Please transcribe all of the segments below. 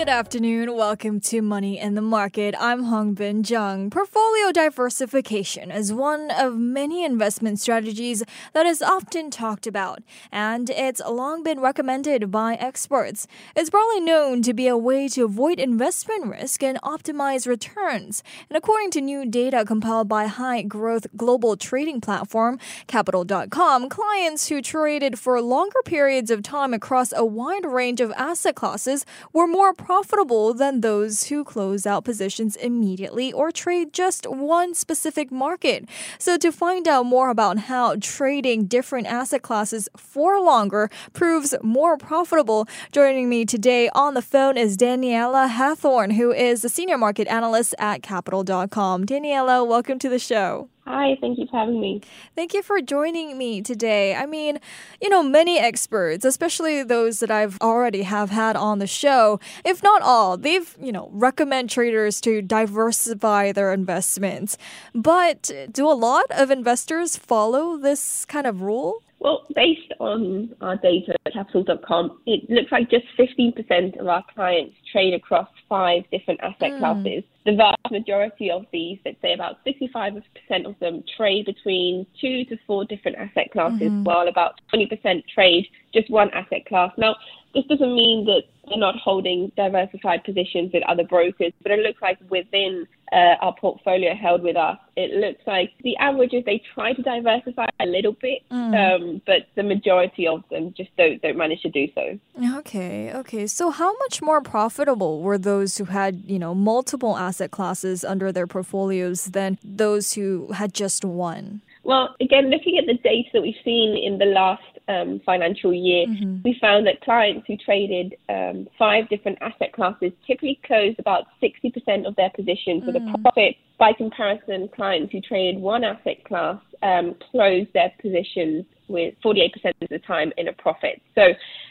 Good afternoon. Welcome to Money in the Market. I'm Hongbin Jeong. Portfolio diversification is one of many investment strategies that is often talked about, and it's long been recommended by experts. It's probably known to be a way to avoid investment risk and optimize returns. And according to new data compiled by high growth global trading platform Capital.com, clients who traded for longer periods of time across a wide range of asset classes were more profitable than those who close out positions immediately or trade just one specific market. So, to find out more about how trading different asset classes for longer proves more profitable, joining me today on the phone is Daniela Hathorn, who is the senior market analyst at Capital.com. Daniela, welcome to the show. Hi, thank you for having me. Thank you for joining me today. I mean, you know, many experts, especially those that I've already have had on the show, if not all, they've, you know, recommend traders to diversify their investments. But do a lot of investors follow this kind of rule? Well, based on our data at capital.com, it looks like just 15% of our clients trade across five different asset mm. classes. The vast majority of these, let's say about 65% of them, trade between two to four different asset classes, mm-hmm. while about 20% trade just one asset class. Now, this doesn't mean that they're not holding diversified positions with other brokers, but it looks like within uh, our portfolio held with us, it looks like the average is they try to diversify a little bit, mm. um, but the majority of them just don't don't manage to do so. Okay, okay. So how much more profitable were those who had you know multiple asset classes under their portfolios than those who had just one? Well, again, looking at the data that we've seen in the last um, financial year, mm-hmm. we found that clients who traded um, five different asset classes typically closed about 60% of their positions mm. with a mm. profit. By comparison, clients who traded one asset class um, closed their positions with 48% of the time in a profit. So,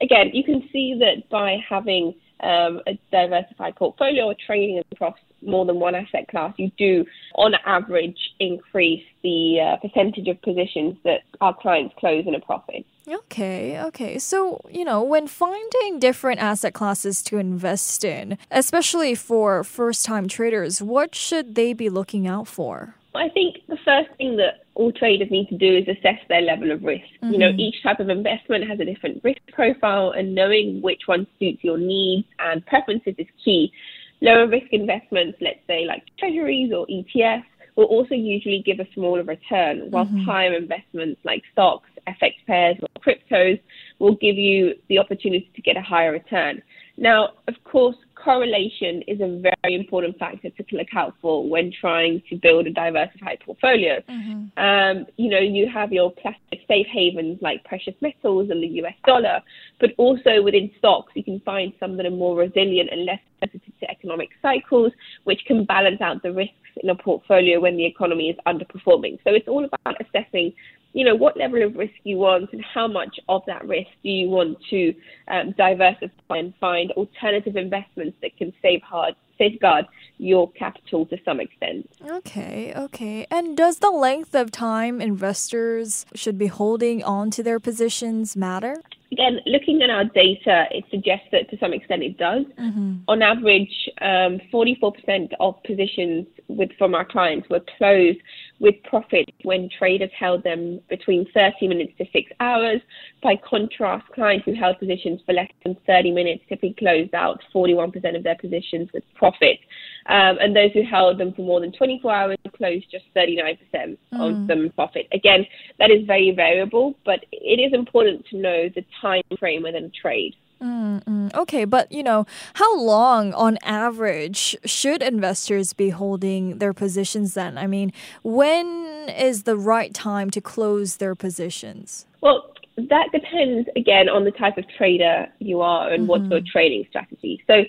again, you can see that by having um, a diversified portfolio or trading across more than one asset class, you do, on average, increase the uh, percentage of positions that our clients close in a profit. Okay, okay. So, you know, when finding different asset classes to invest in, especially for first time traders, what should they be looking out for? I think the first thing that all traders need to do is assess their level of risk. Mm-hmm. You know, mm-hmm. each type of investment has a different risk profile, and knowing which one suits your needs and preferences is key. Lower risk investments, let's say like treasuries or ETFs, will also usually give a smaller return, whilst mm-hmm. higher investments like stocks, FX pairs, or cryptos will give you the opportunity to get a higher return. Now, of course, correlation is a very important factor to look out for when trying to build a diversified portfolio. Mm-hmm. Um, you know, you have your classic safe havens like precious metals and the US dollar, but also within stocks, you can find some that are more resilient and less sensitive to economic cycles, which can balance out the risks in a portfolio when the economy is underperforming. So it's all about assessing you know, what level of risk you want and how much of that risk do you want to um, diversify and find alternative investments that can save hard, safeguard your capital to some extent. Okay, okay. And does the length of time investors should be holding on to their positions matter? Again, looking at our data, it suggests that to some extent it does. Mm-hmm. On average, um, 44% of positions with from our clients were closed with profit when traders held them between 30 minutes to six hours. By contrast, clients who held positions for less than 30 minutes typically closed out 41% of their positions with profit. Um, and those who held them for more than 24 hours closed just 39% mm. of them profit. Again, that is very variable, but it is important to know the time frame within a trade. Mm-mm. Okay, but you know, how long on average should investors be holding their positions then? I mean, when is the right time to close their positions? Well, that depends again on the type of trader you are and mm-hmm. what's your trading strategy. So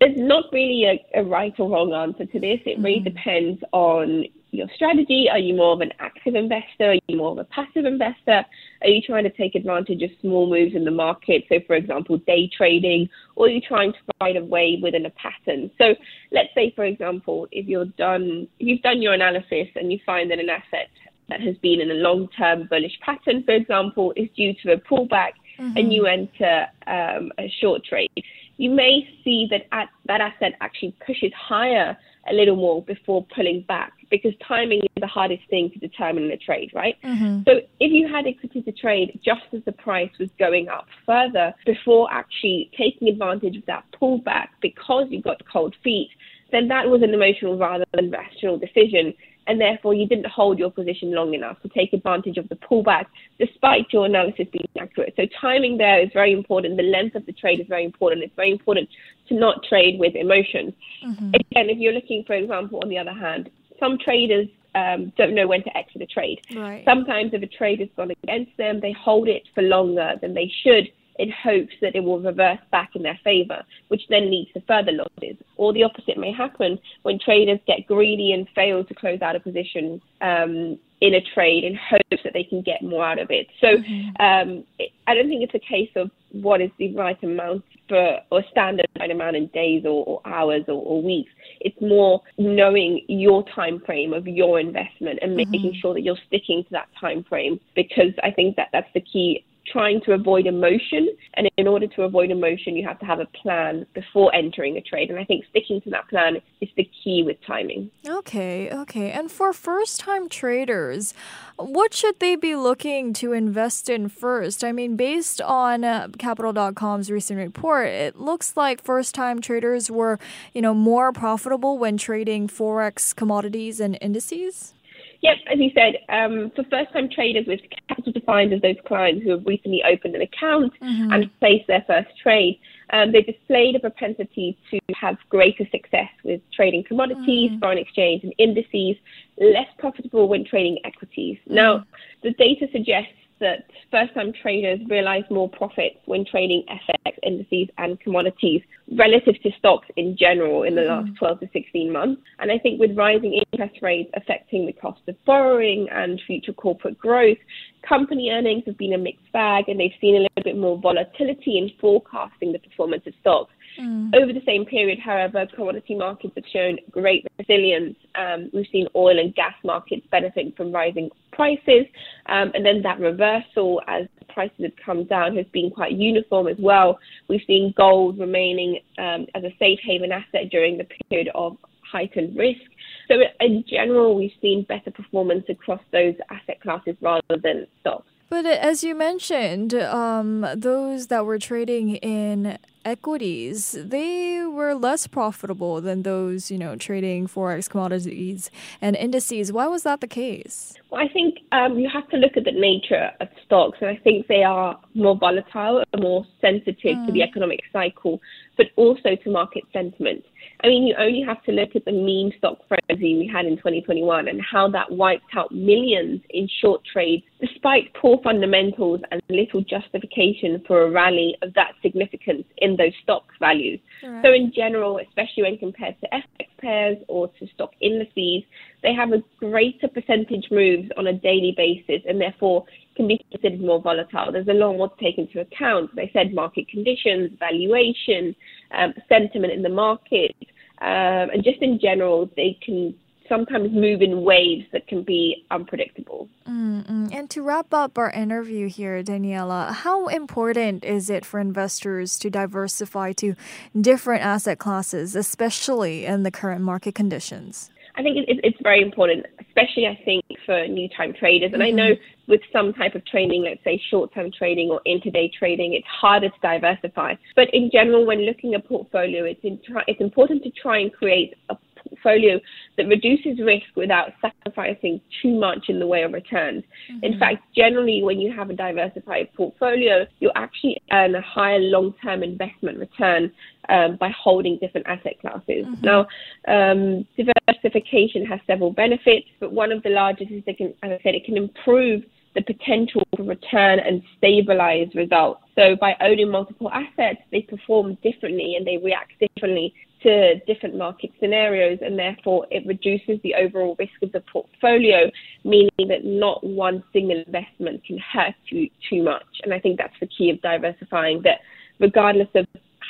there's not really a, a, right or wrong answer to this. It mm-hmm. really depends on your strategy? Are you more of an active investor? Are you more of a passive investor? Are you trying to take advantage of small moves in the market? So, for example, day trading, or are you trying to find a way within a pattern? So, let's say, for example, if you're done, if you've done your analysis and you find that an asset that has been in a long-term bullish pattern, for example, is due to a pullback, mm-hmm. and you enter um, a short trade, you may see that at, that asset actually pushes higher a little more before pulling back because timing is the hardest thing to determine in a trade, right? Mm-hmm. So if you had equity to trade just as the price was going up further before actually taking advantage of that pullback because you got cold feet, then that was an emotional rather than rational decision and therefore you didn't hold your position long enough to take advantage of the pullback despite your analysis being accurate. So timing there is very important. The length of the trade is very important. It's very important to not trade with emotion. Mm-hmm. Again, if you're looking, for example, on the other hand, some traders um, don't know when to exit a trade. Right. Sometimes if a trade has gone against them, they hold it for longer than they should in hopes that it will reverse back in their favor, which then leads to further losses. Or the opposite may happen when traders get greedy and fail to close out a position um, in a trade in hopes that they can get more out of it. So mm-hmm. um, I don't think it's a case of what is the right amount for or standard right amount in days or, or hours or, or, weeks. It's more knowing your time frame of your investment and mm-hmm. making sure that you're sticking to that time frame because I think that that's the key trying to avoid emotion. And in order to avoid emotion, you have to have a plan before entering a trade. And I think sticking to that plan is the key with timing. Okay, okay. And for first time traders, what should they be looking to invest in first? I mean, based on uh, Capital.com's recent report, it looks like first time traders were, you know, more profitable when trading Forex commodities and indices. Yep, as you said, um, for first-time traders with capital defined as those clients who have recently opened an account mm-hmm. and placed their first trade, um, they displayed a propensity to have greater success with trading commodities, mm-hmm. foreign exchange, and indices, less profitable when trading equities. Mm-hmm. Now, the data suggests that first time traders realize more profits when trading FX indices and commodities relative to stocks in general in the mm-hmm. last 12 to 16 months. And I think with rising interest rates affecting the cost of borrowing and future corporate growth, company earnings have been a mixed bag and they've seen a little bit more volatility in forecasting the performance of stocks. Mm. Over the same period, however, commodity markets have shown great resilience. Um, we've seen oil and gas markets benefiting from rising prices, um, and then that reversal as prices have come down has been quite uniform as well. We've seen gold remaining um, as a safe haven asset during the period of heightened risk. So, in general, we've seen better performance across those asset classes rather than stocks. But as you mentioned, um, those that were trading in equities, they were less profitable than those, you know, trading forex commodities and indices. Why was that the case? Well, I think um, you have to look at the nature of stocks, and I think they are more volatile and more sensitive mm. to the mm. economic cycle, but also to market sentiment. I mean, you only have to look at the meme stock frenzy we had in 2021 and how that wiped out millions in short trades, despite poor fundamentals and little justification for a rally of that significance in those stock values. Right. So, in general, especially when compared to FX pairs or to stock indices, they have a greater percentage moves on a daily basis and therefore can be considered more volatile. There's a lot more to take into account. They said market conditions, valuation, um, sentiment in the market, um, and just in general, they can sometimes move in waves that can be unpredictable. Mm-hmm. And to wrap up our interview here, Daniela, how important is it for investors to diversify to different asset classes, especially in the current market conditions? I think it's very important, especially I think for new time traders. And mm-hmm. I know with some type of trading, let's say short term trading or intraday trading, it's harder to diversify. But in general, when looking at portfolio, it's, in, it's important to try and create a portfolio that reduces risk without sacrificing too much in the way of returns. Mm-hmm. In fact, generally, when you have a diversified portfolio, you actually earn a higher long term investment return um, by holding different asset classes. Mm-hmm. Now, um, diversification has several benefits, but one of the largest is that, can, as I said, it can improve the potential for return and stabilize results. So by owning multiple assets, they perform differently and they react differently to different market scenarios, and therefore it reduces the overall risk of the portfolio, meaning that not one single investment can hurt you too much. And I think that's the key of diversifying that regardless of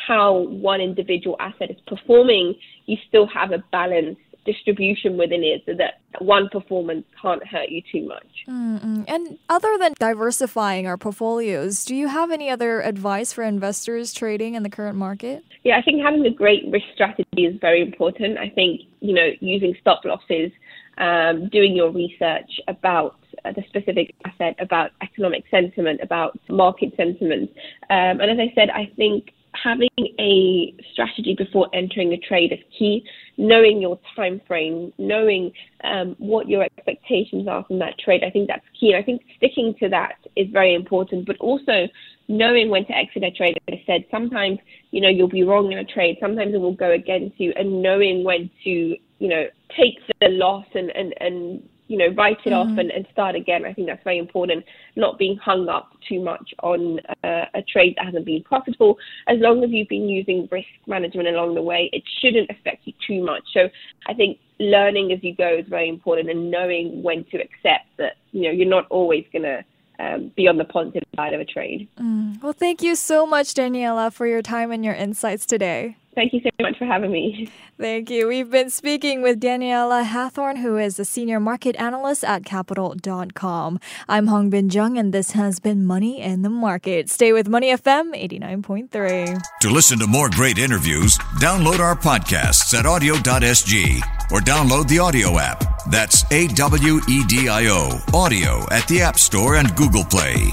how one individual asset is performing, you still have a balanced distribution within it so that one performance can't hurt you too much. Mm-mm. And other than diversifying our portfolios, do you have any other advice for investors trading in the current market? Yeah, I think having a great risk strategy is very important. I think, you know, using stop losses, um, doing your research about uh, the specific asset, about economic sentiment, about market sentiment. Um, and as I said, I think having a strategy before entering a trade is key. Knowing your time frame, knowing um, what your expectations are from that trade, I think that's key. I think sticking to that is very important. But also knowing when to exit a trade. As I said, sometimes you know you'll be wrong in a trade. Sometimes it will go against you, and knowing when to you know take the loss and and and you know, write it mm-hmm. off and, and start again. I think that's very important. Not being hung up too much on uh, a trade that hasn't been profitable. As long as you've been using risk management along the way, it shouldn't affect you too much. So I think learning as you go is very important and knowing when to accept that, you know, you're not always going to um, be on the positive side of a trade. Mm. Well, thank you so much, Daniela, for your time and your insights today. Thank you so much for having me. Thank you. We've been speaking with Daniela Hathorn, who is a senior market analyst at Capital.com. I'm Hongbin Jeong, and this has been Money in the Market. Stay with Money FM 89.3. To listen to more great interviews, download our podcasts at awedio.sg or download the Awedio app. That's A W E D I O, Awedio at the App Store and Google Play.